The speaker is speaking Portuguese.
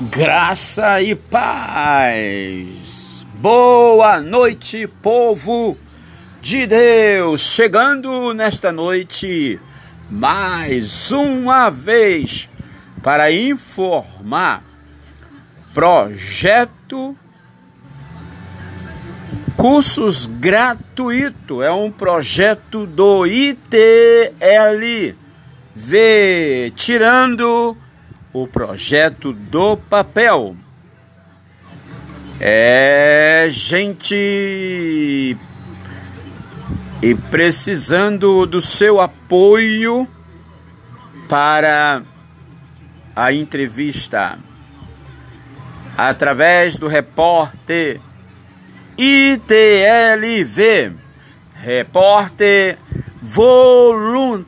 Graça e paz. Boa noite, povo de Deus. Chegando nesta noite mais uma vez para informar projeto cursos gratuito. É um projeto do ITLV, tirando o projeto do papel. É, gente, e precisando do seu apoio para a entrevista através do repórter ITLV, repórter voluntário.